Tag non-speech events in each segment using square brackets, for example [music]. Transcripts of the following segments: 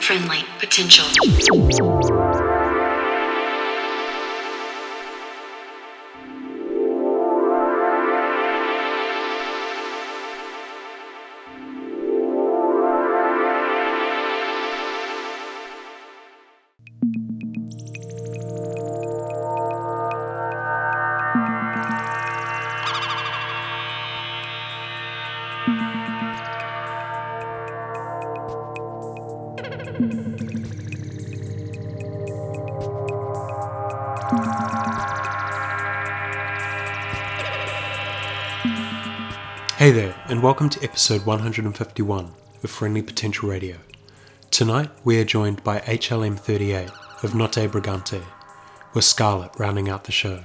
Friendly potential. Welcome to episode 151 of Friendly Potential Radio. Tonight we are joined by HLM38 of Notte Brigante, with Scarlet rounding out the show.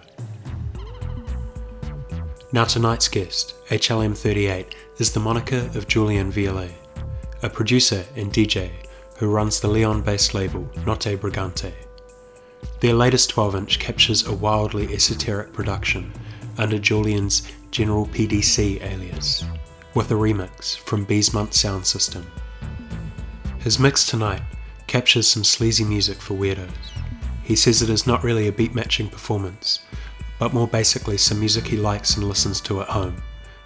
Now, tonight's guest, HLM38, is the moniker of Julian Violet, a producer and DJ who runs the Lyon based label Notte Brigante. Their latest 12 inch captures a wildly esoteric production under Julian's General PDC alias, with a remix from Beesmont Sound System. His mix tonight captures some sleazy music for weirdos. He says it is not really a beat matching performance, but more basically some music he likes and listens to at home,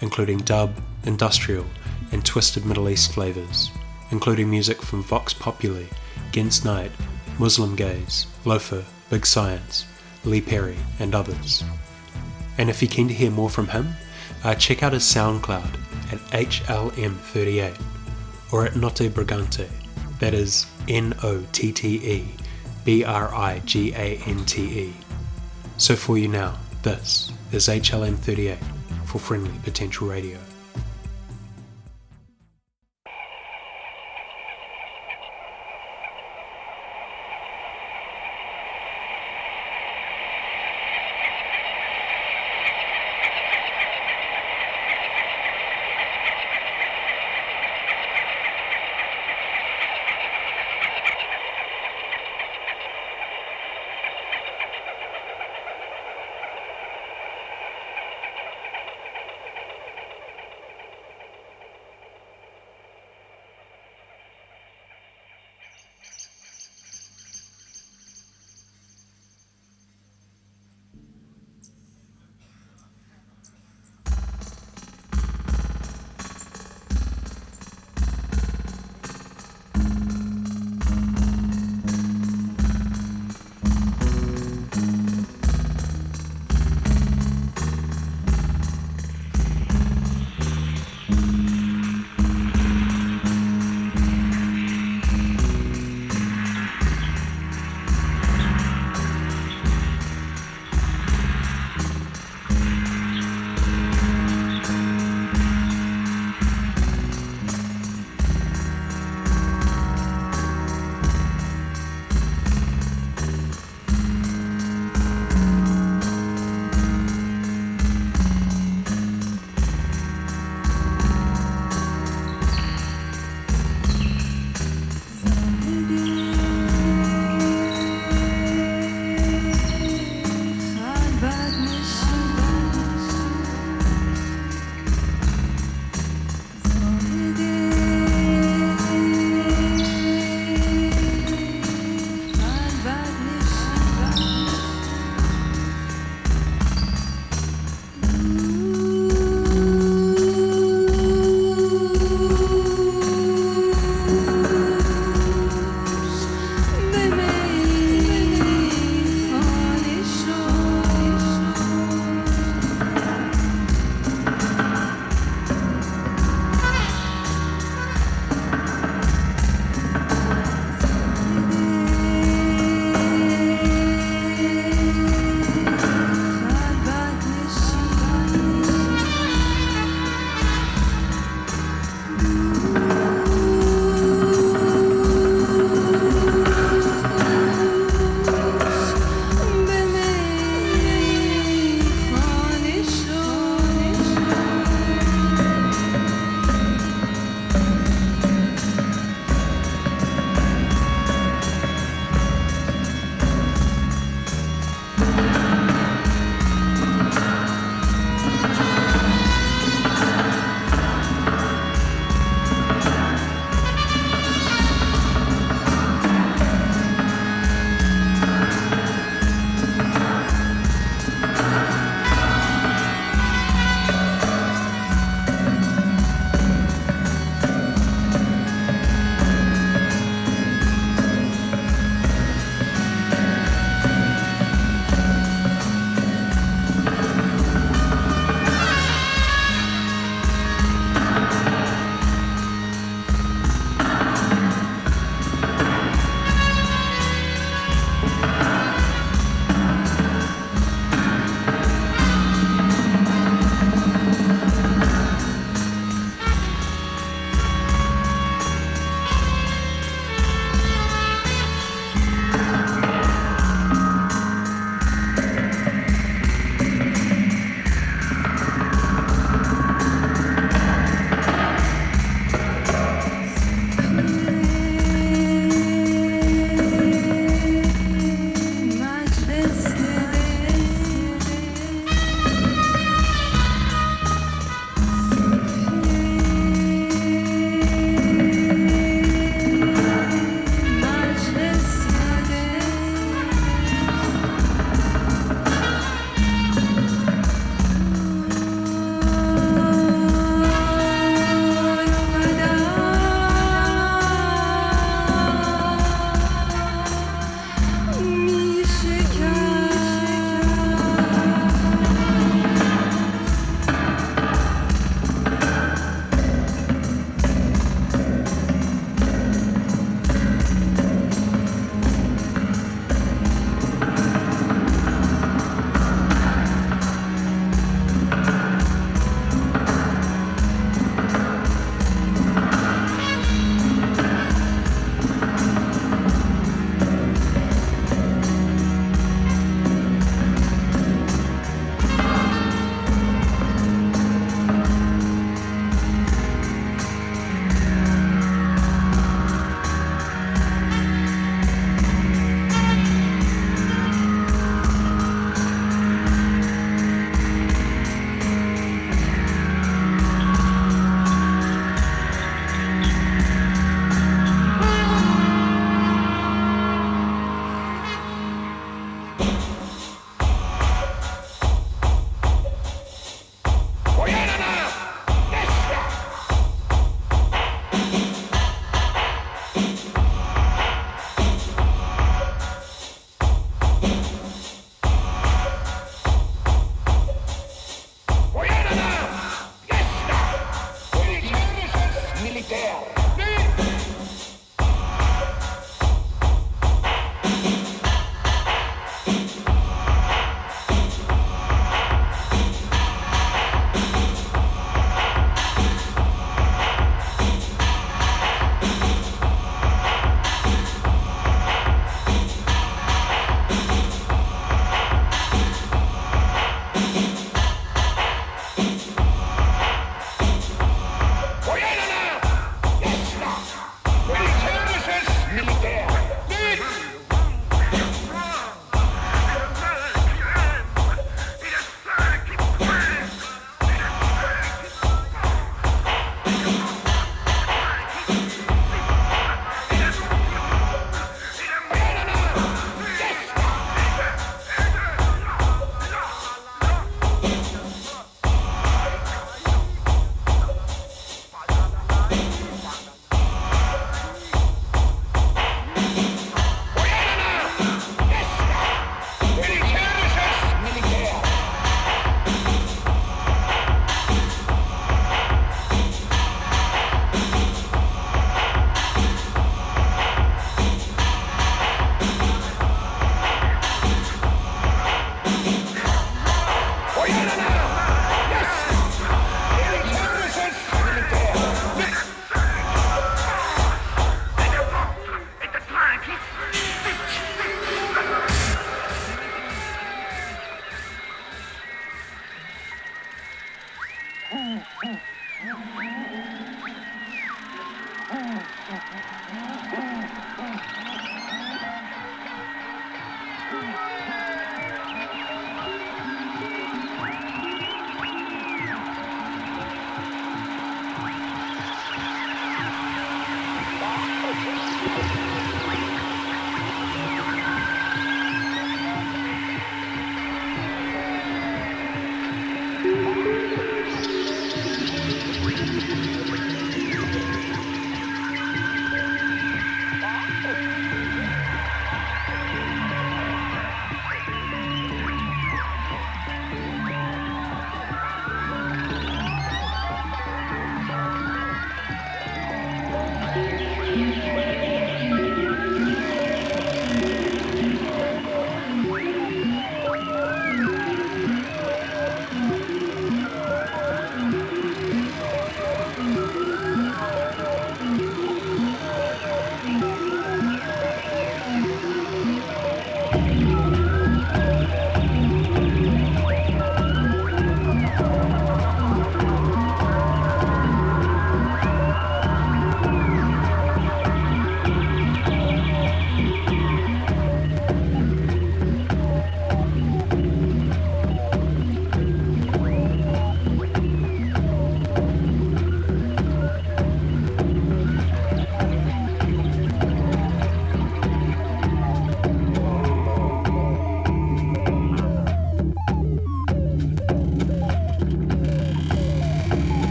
including dub, industrial, and twisted Middle East flavours, including music from Vox Populi, Gens Night, Muslimgauze, Loafer, Big Science, Lee Perry, and others. And if you're keen to hear more from him, uh, check out his SoundCloud at HLM38 or at Notte Brigante, that is N O T T E B R I G A N T E. So for you now, this is HLM38 for Friendly Potential Radio.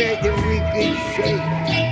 Make the wicked.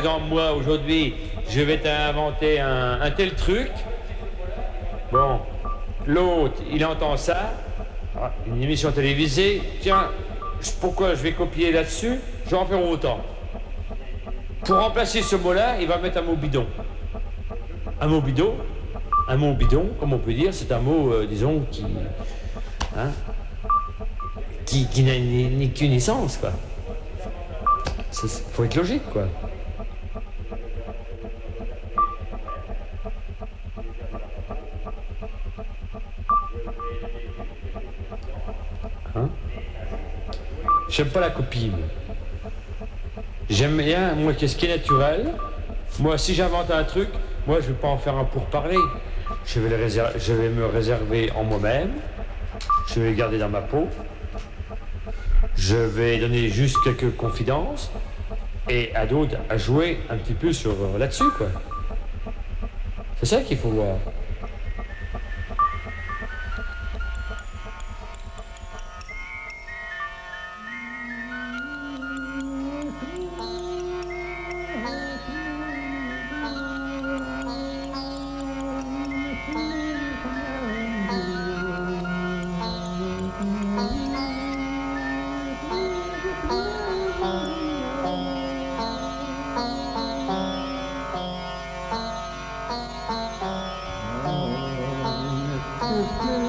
Exemple, moi, aujourd'hui, je vais t'inventer un, tel truc. Bon, l'autre, il entend ça, Ah, une émission télévisée, tiens, pourquoi je vais copier là-dessus? Je vais en faire autant. Pour remplacer ce mot-là, il va mettre un mot bidon. Un mot bidon, un mot bidon, comme on peut dire, c'est un mot, euh, disons, qui. Hein, qui, qui n'a ni, ni quoi. Il faut être logique, quoi. J'aime pas la copie. moi. J'aime bien, moi, qu'est-ce qui est naturel. Moi, si j'invente un truc, moi, je vais pas en faire un pour parler. Je vais, je vais me réserver en moi-même. Je vais le garder dans ma peau. Je vais donner juste quelques confidences et à d'autres à jouer un petit peu sur euh, là-dessus, quoi. C'est ça qu'il faut voir. 嗯。嗯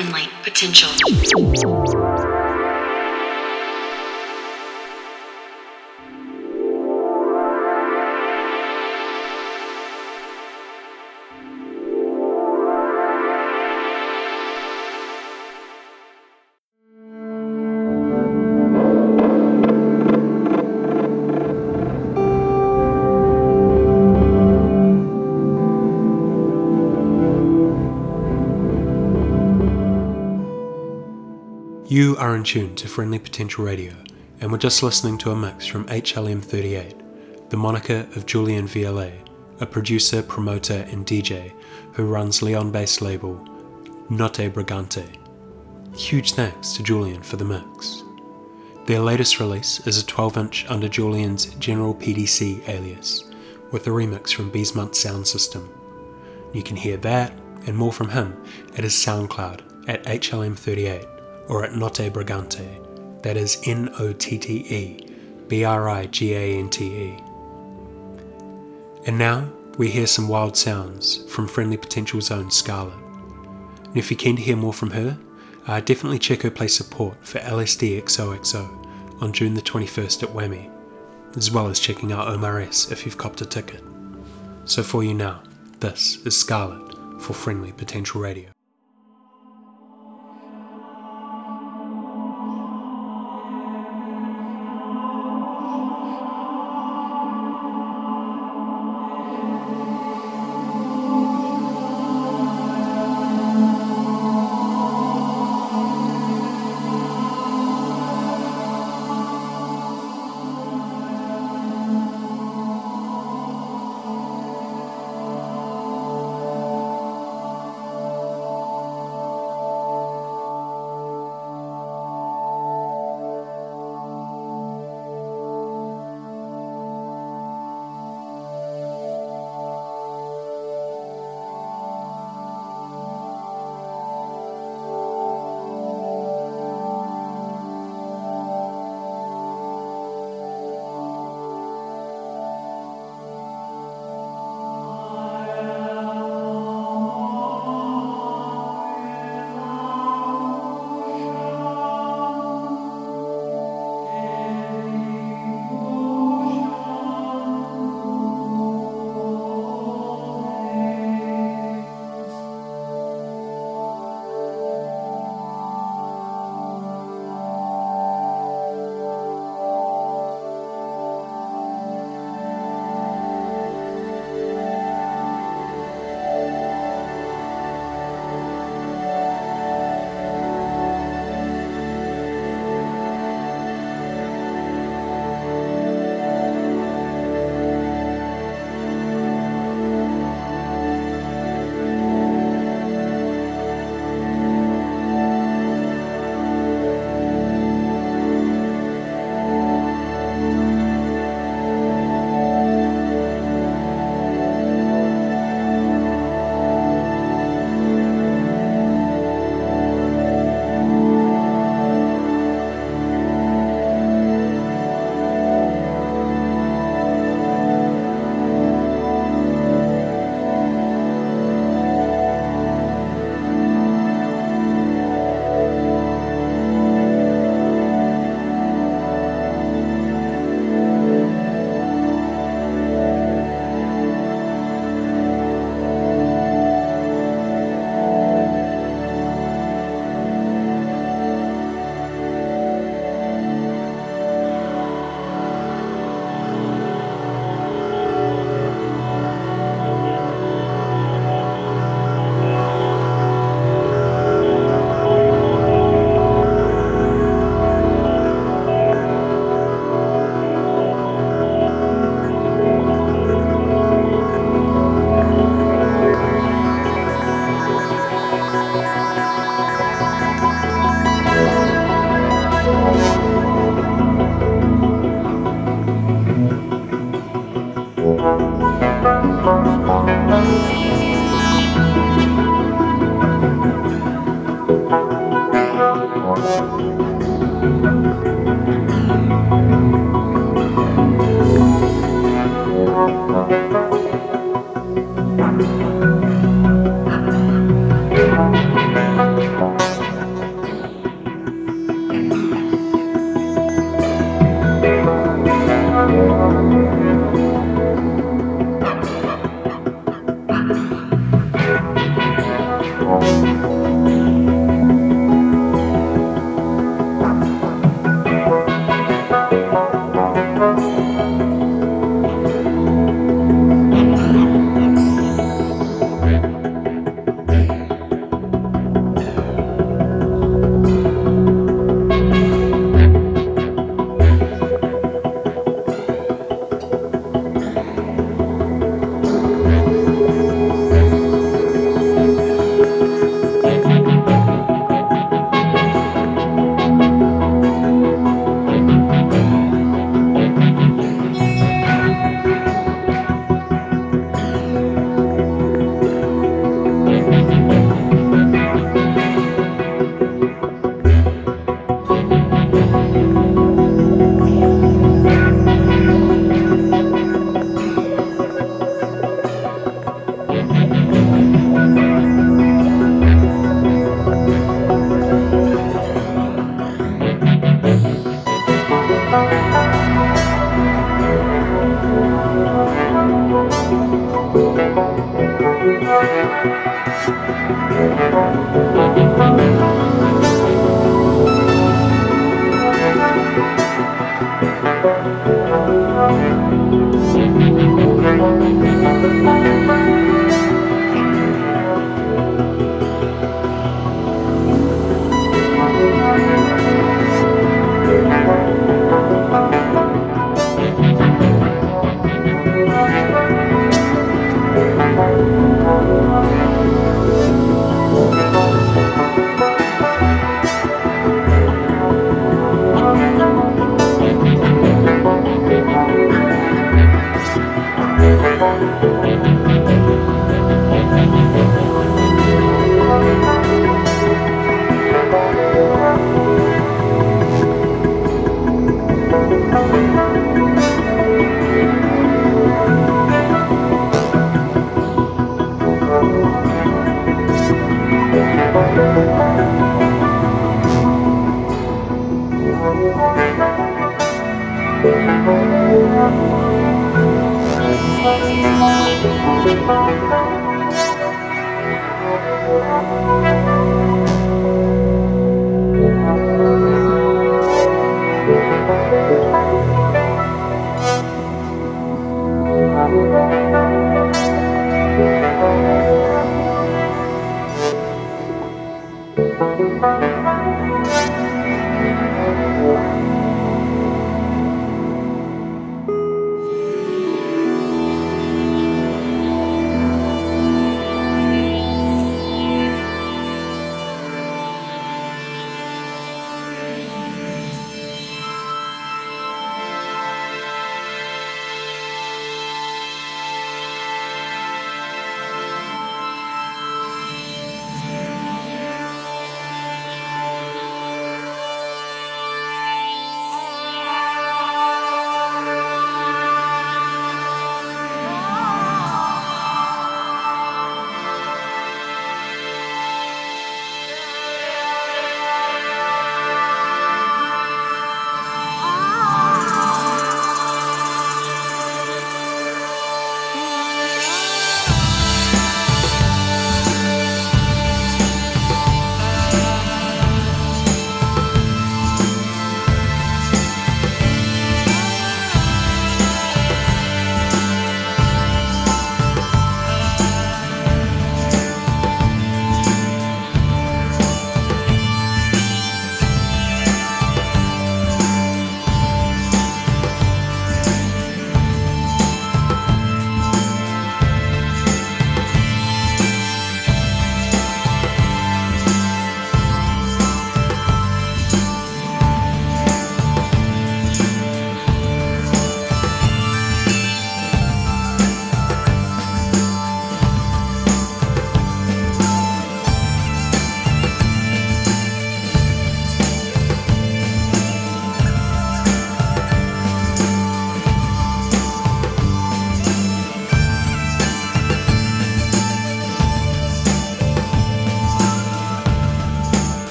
friendly potential. You are in tune to Friendly Potential Radio, and we're just listening to a mix from HLM38, the moniker of Julian VLA, a producer, promoter, and DJ who runs Lyon based label Notte Brigante. Huge thanks to Julian for the mix. Their latest release is a 12 inch under Julian's General PDC alias, with a remix from Beesmunt Sound System. You can hear that and more from him at his SoundCloud at HLM38 or at Notte Brigante, that is N O T T E B R I G A N T E. And now we hear some wild sounds from Friendly Potential's own Scarlet. And if you're keen to hear more from her, uh, definitely check her play support for LSD XOXO on June the 21st at Whammy, as well as checking out Omar S if you've copped a ticket. So for you now, this is Scarlet for Friendly Potential Radio.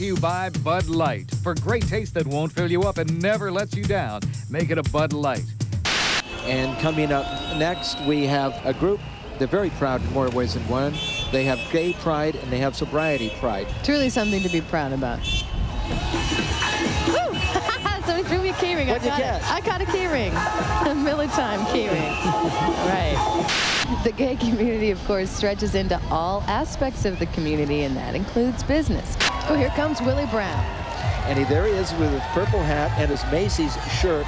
To you by Bud Light. For great taste that won't fill you up and never lets you down, make it a Bud Light. And coming up next, we have a group. They're very proud in more ways than one. They have gay pride and they have sobriety pride. Truly something to be proud about. Woo! [laughs] Somebody threw me a key ring. I What'd you got catch? I got a key ring. A [laughs] Miller Time key ring. right. [laughs] The gay community, of course, stretches into all aspects of the community, and that includes business. Oh, here comes Willie Brown. And he, there he is with his purple hat and his Macy's shirt.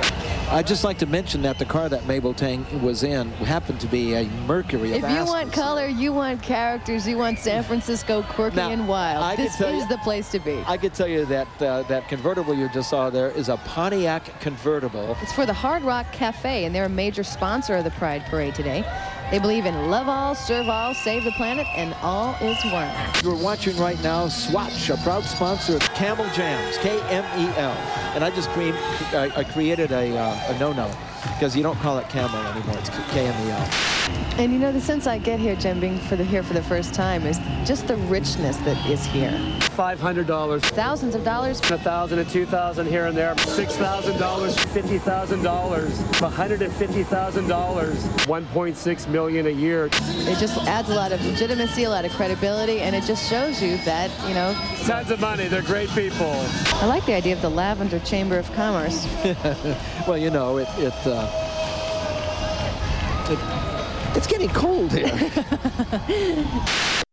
I'd just like to mention that the car that Mabel Teng was in happened to be a Mercury. If you fast- want color, you want characters, you want San Francisco quirky Now, and wild, I this is you- the place to be. I could tell you that uh, that convertible you just saw there is a Pontiac convertible. It's for the Hard Rock Cafe, and they're a major sponsor of the Pride Parade today. They believe in love all, serve all, save the planet, and all is one. You're watching right now Swatch, a proud sponsor of Camel Jams, K-M-E-L. And I just cre- I, I created a, uh, a no-no because you don't call it Camel anymore. It's K-M-E-L. And you know, the sense I get here, Jen, being for the here for the first time, is just the richness that is here. $500. Thousands of dollars. A thousand and two thousand here and there. Six thousand dollars, fifty thousand dollars, hundred and fifty thousand dollars, one point six million a year. It just adds a lot of legitimacy, a lot of credibility, and it just shows you that, you know, Tons of money. They're great people. I like the idea of the Lavender Chamber of Commerce. [laughs] well, you know, it, it, uh, it it's getting cold here. [laughs]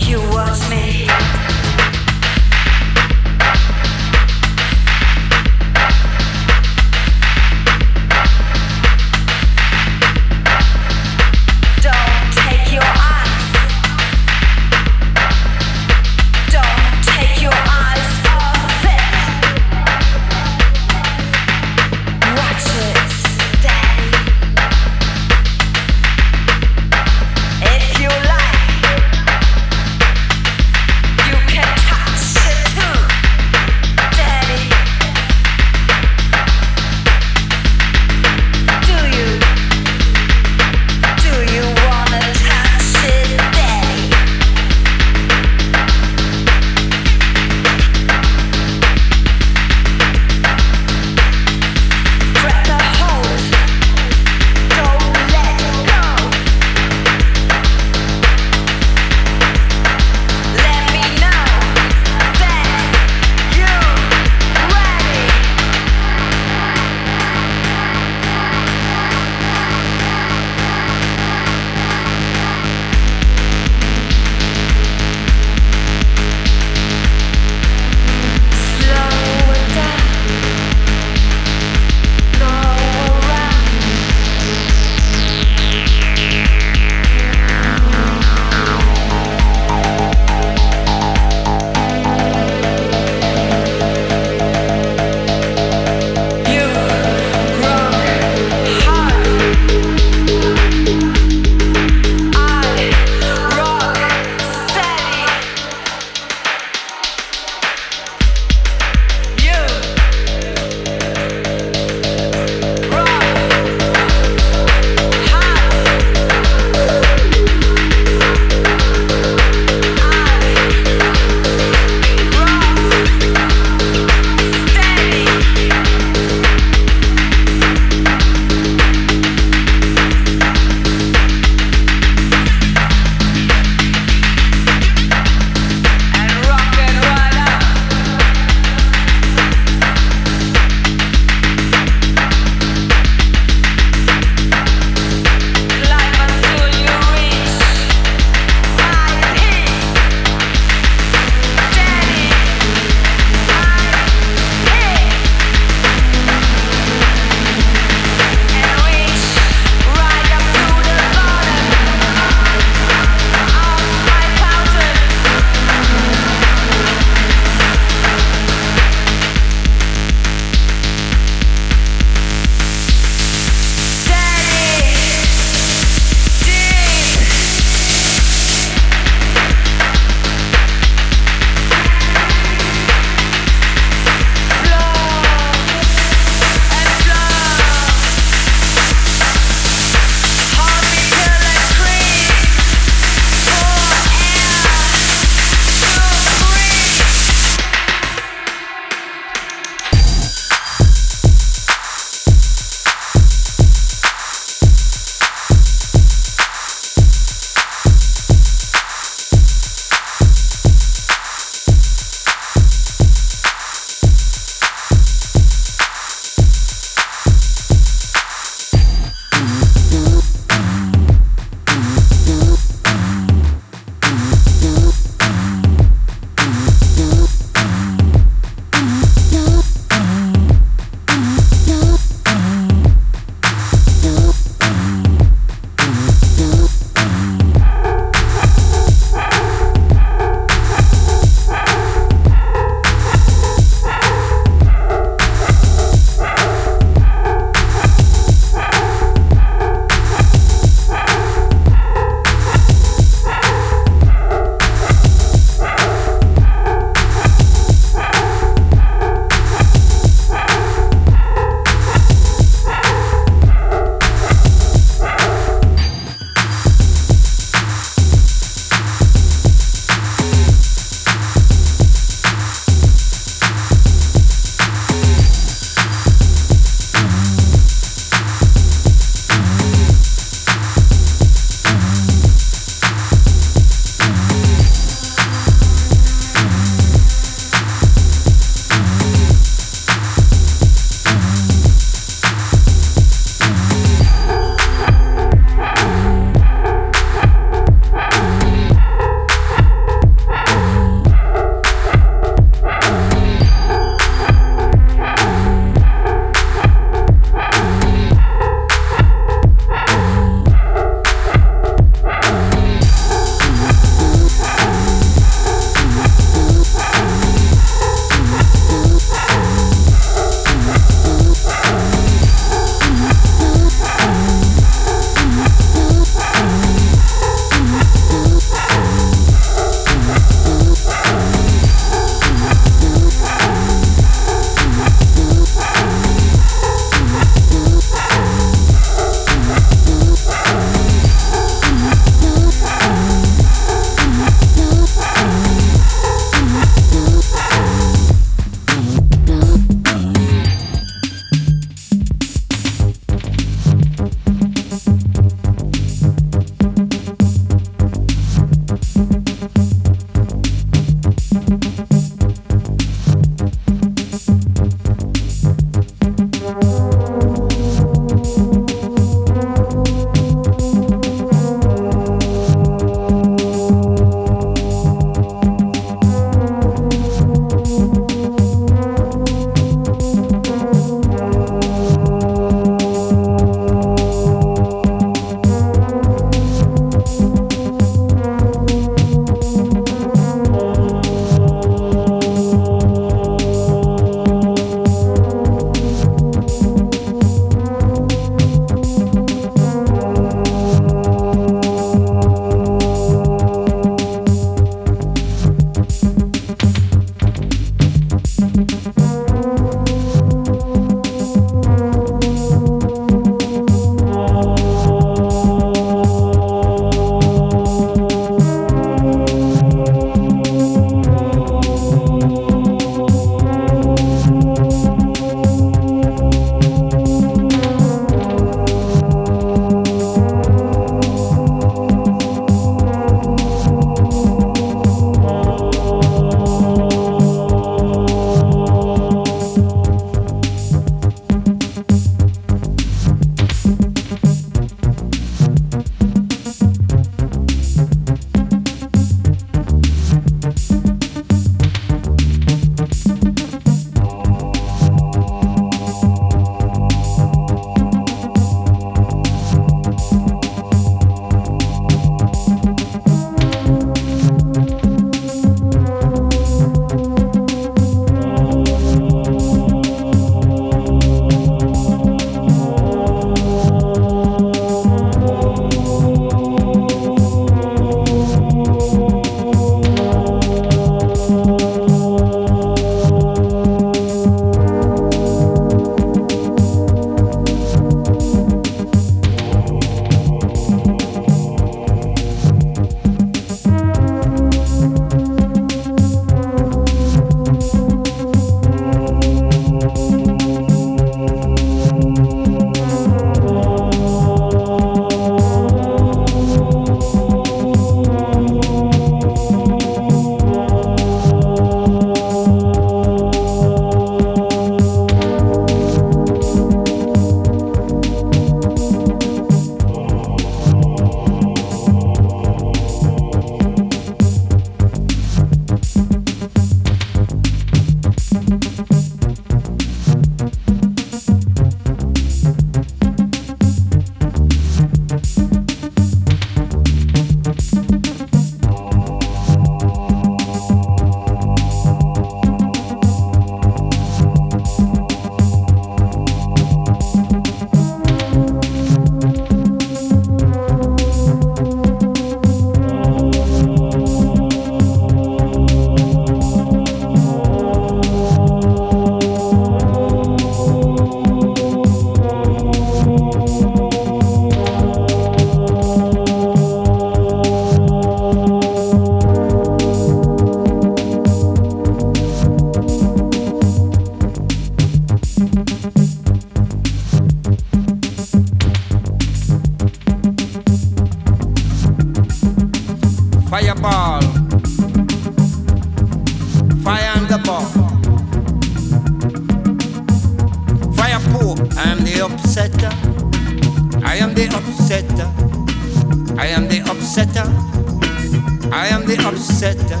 I am the upsetter.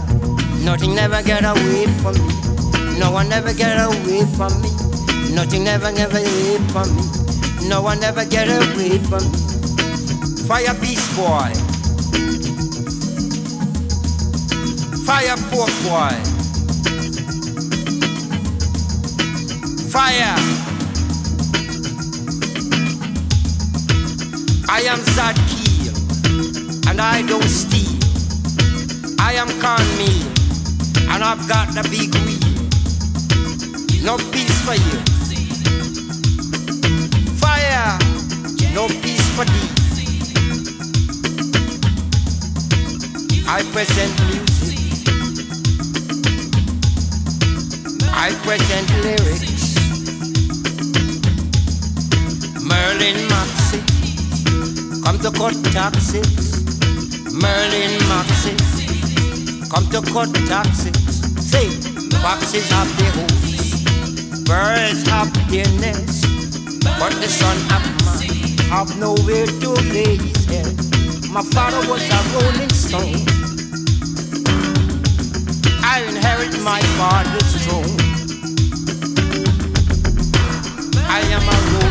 Nothing never get away from me. No one never get away from me. Nothing never, never away from me. No one never get away from me. Fire beast boy. Fire pork boy. Fire. I am Zadkiel, and I don't steal. I am cornmeal, and I've got the big wheel. No peace for you. Fire, no peace for thee. I present music. I present lyrics. Merlin Maxi, come to cut taxes. Merlin Maxi, come to cut taxes. Say, foxes have their homes, birds have their nests, but the son of man have nowhere to lay his head. My father was a rolling stone. I inherit my father's throne. I am a rolling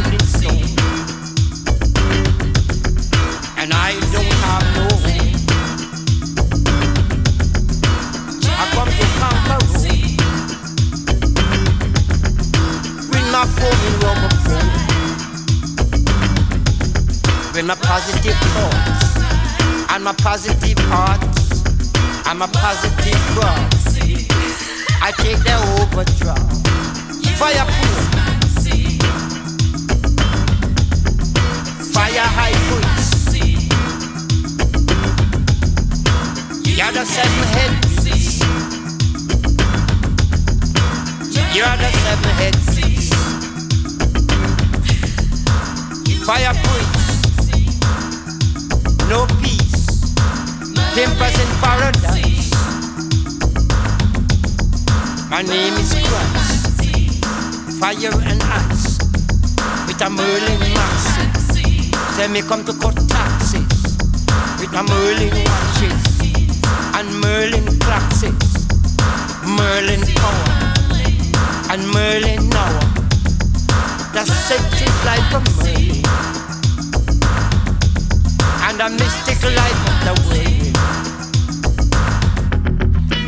positive thoughts and my positive hearts and my positive thoughts. I take the overdraft. Fireproof. Fire high priest. You're the seven head beast. You're the seven head beast. Fire priest. No peace. Pimpers in paradise. My name is Christ. Fire and ice. With a Merlin Maxi. Say me come to cut taxes. With a Merlin watches. And Merlin classes. Merlin power. And Merlin now. The sacred life a Merlin. And the mystic life of the way.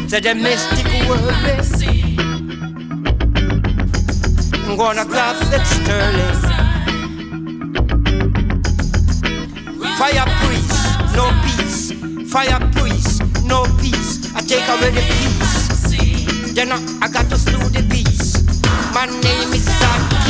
Say the mystic world. I'm gonna grab that sterling. Fire priest, no peace. Fire priest, no peace. I take away the peace. Then I, I got to slew the beast. My name is Zaki,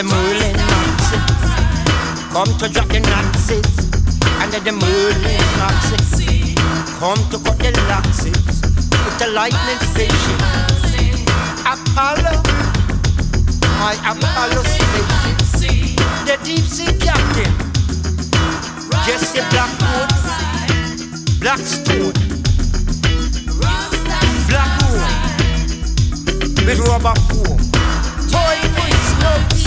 The Merlin Maxi. Come to drop the Nazis. And the Merlin Maxi. Come to cut the laxes. With the lightning spaceship. Apollo. My Apollo spaceship. The deep sea captain. Jesse Blackwood. Black stone. Black wool. With rubber foam. Toy no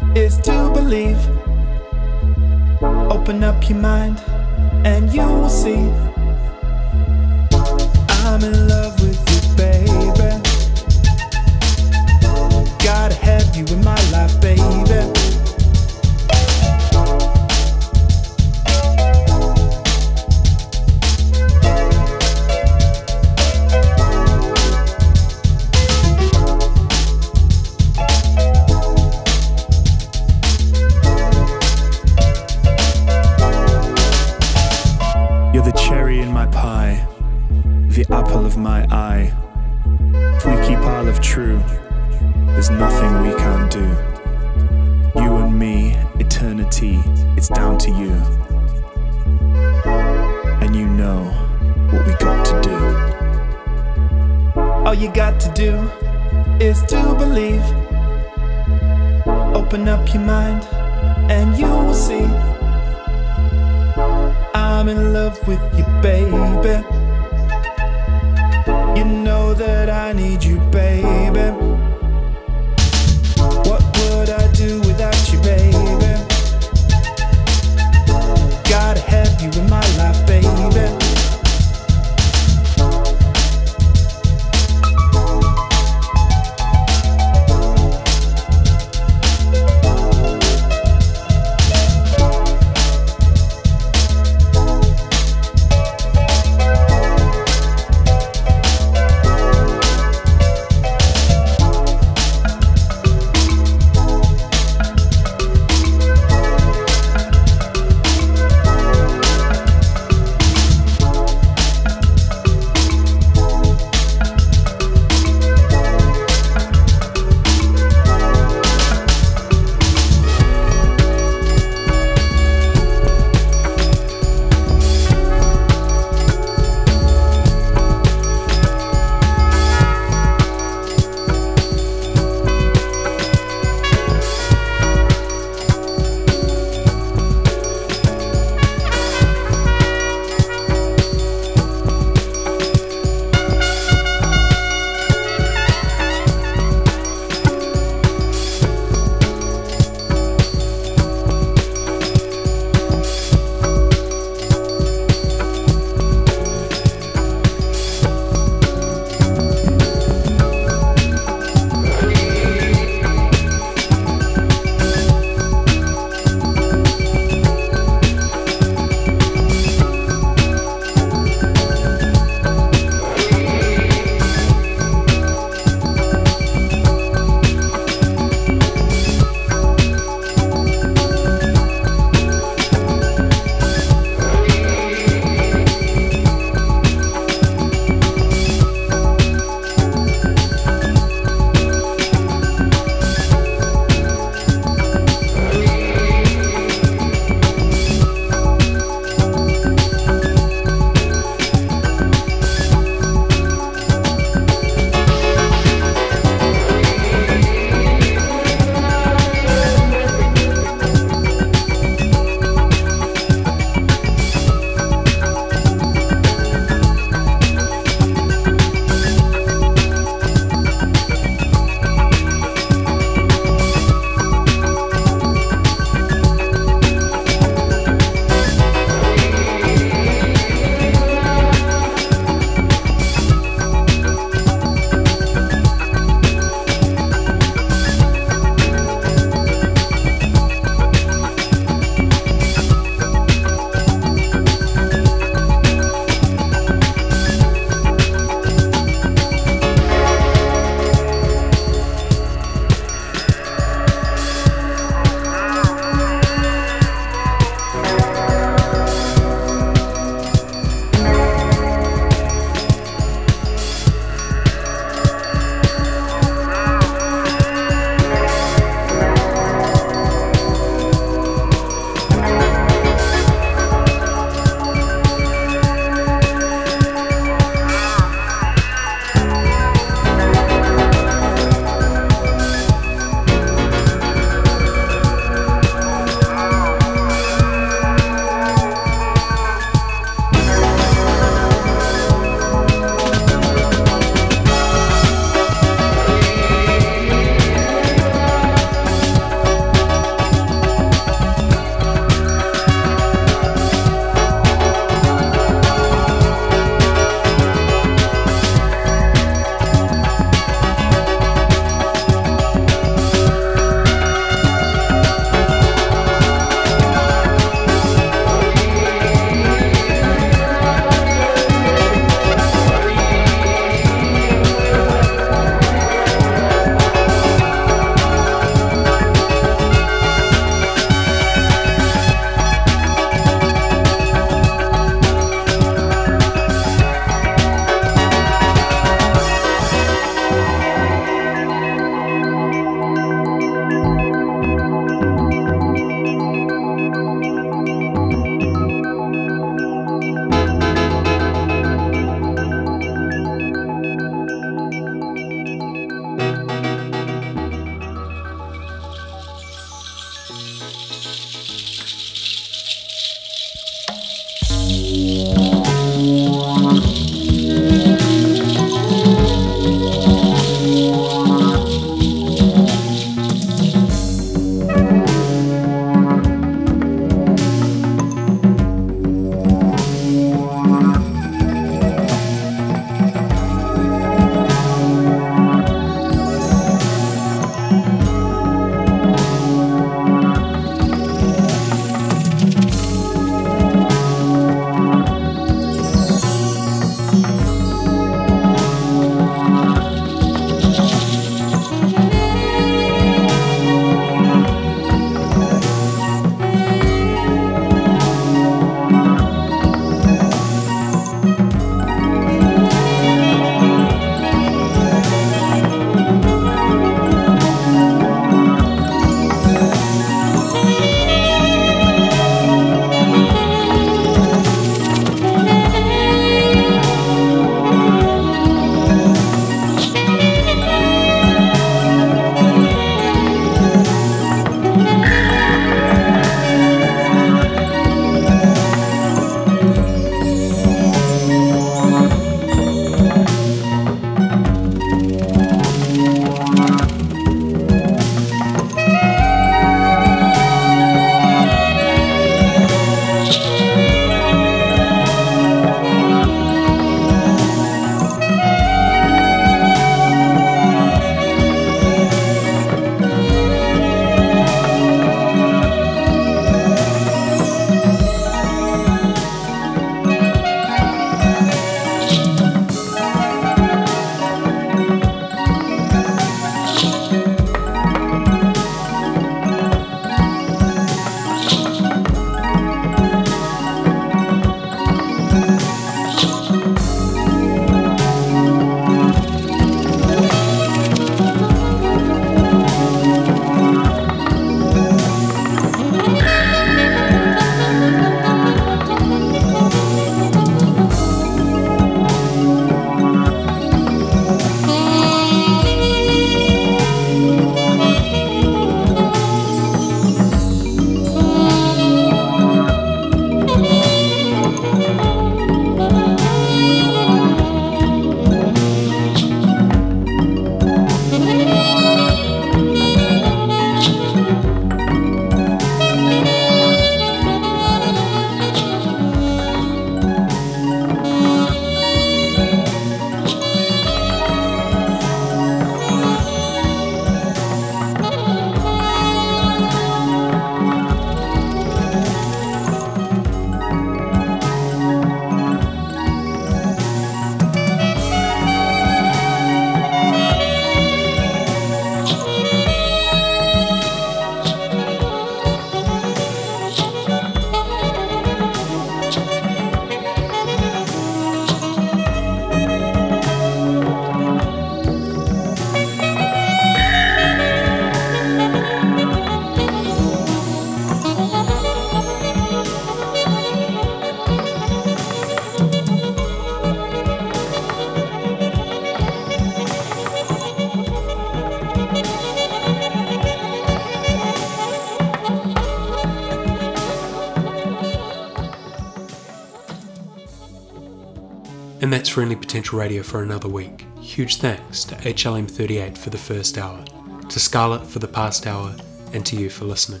that's Friendly Potential Radio for another week. Huge thanks to HLM38 for the first hour, to Scarlett for the past hour, and to you for listening.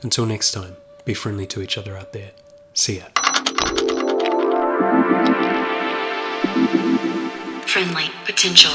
Until next time, be friendly to each other out there. See ya. Friendly potential.